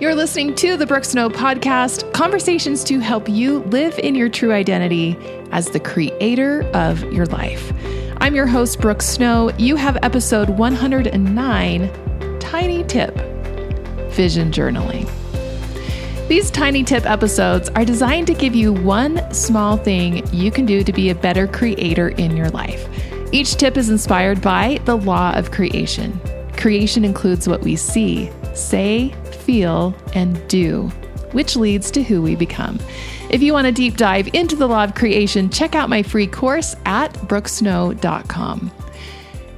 You're listening to the Brooke Snow podcast, conversations to help you live in your true identity as the creator of your life. I'm your host, Brooke Snow. You have episode 109 Tiny Tip Vision Journaling. These tiny tip episodes are designed to give you one small thing you can do to be a better creator in your life. Each tip is inspired by the law of creation. Creation includes what we see, say, feel, and do, which leads to who we become. If you want a deep dive into the law of creation, check out my free course at brookesnow.com.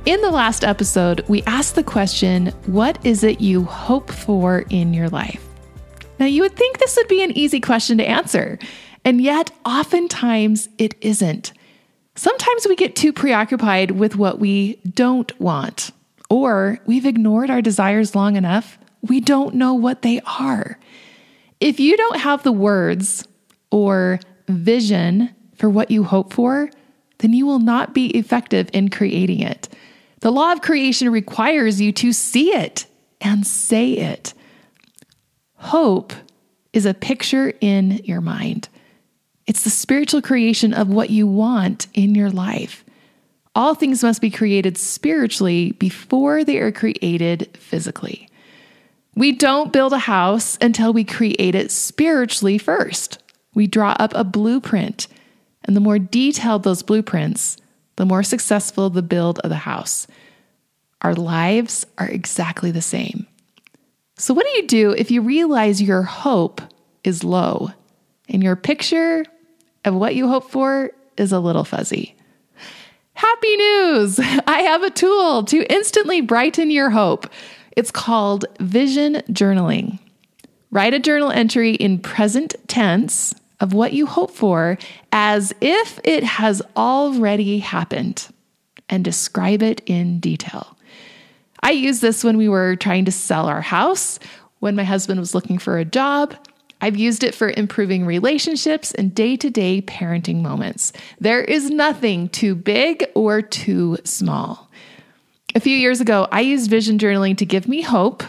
In the last episode, we asked the question What is it you hope for in your life? Now, you would think this would be an easy question to answer, and yet oftentimes it isn't. Sometimes we get too preoccupied with what we don't want, or we've ignored our desires long enough, we don't know what they are. If you don't have the words or vision for what you hope for, then you will not be effective in creating it. The law of creation requires you to see it and say it. Hope is a picture in your mind. It's the spiritual creation of what you want in your life. All things must be created spiritually before they are created physically. We don't build a house until we create it spiritually first. We draw up a blueprint, and the more detailed those blueprints, the more successful the build of the house. Our lives are exactly the same. So, what do you do if you realize your hope is low and your picture of what you hope for is a little fuzzy? Happy news! I have a tool to instantly brighten your hope. It's called Vision Journaling. Write a journal entry in present tense of what you hope for as if it has already happened and describe it in detail. I used this when we were trying to sell our house, when my husband was looking for a job. I've used it for improving relationships and day to day parenting moments. There is nothing too big or too small. A few years ago, I used vision journaling to give me hope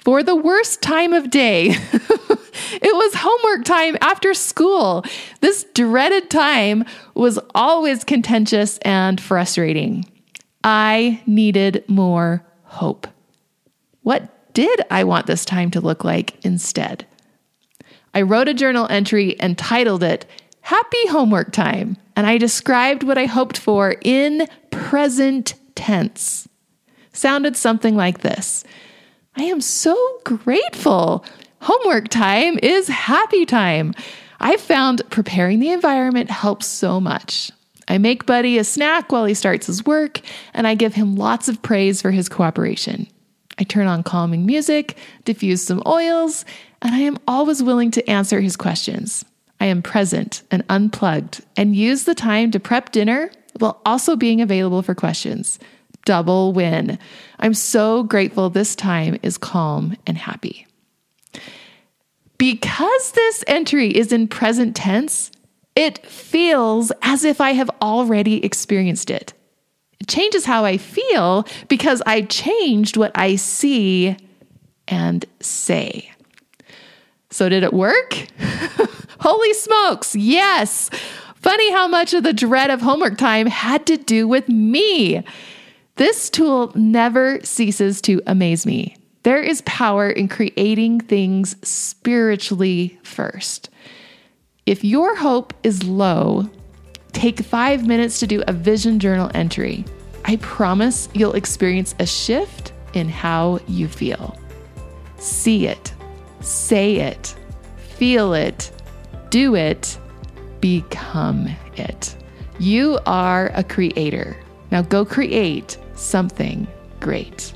for the worst time of day. it was homework time after school. This dreaded time was always contentious and frustrating. I needed more hope. What did I want this time to look like instead? I wrote a journal entry and titled it Happy Homework Time, and I described what I hoped for in present tense. Sounded something like this I am so grateful. Homework time is happy time. I've found preparing the environment helps so much. I make Buddy a snack while he starts his work, and I give him lots of praise for his cooperation. I turn on calming music, diffuse some oils, and I am always willing to answer his questions. I am present and unplugged and use the time to prep dinner while also being available for questions. Double win. I'm so grateful this time is calm and happy. Because this entry is in present tense, it feels as if I have already experienced it. It changes how I feel because I changed what I see and say. So, did it work? Holy smokes, yes! Funny how much of the dread of homework time had to do with me. This tool never ceases to amaze me. There is power in creating things spiritually first. If your hope is low, take five minutes to do a vision journal entry. I promise you'll experience a shift in how you feel. See it, say it, feel it, do it, become it. You are a creator. Now go create something great.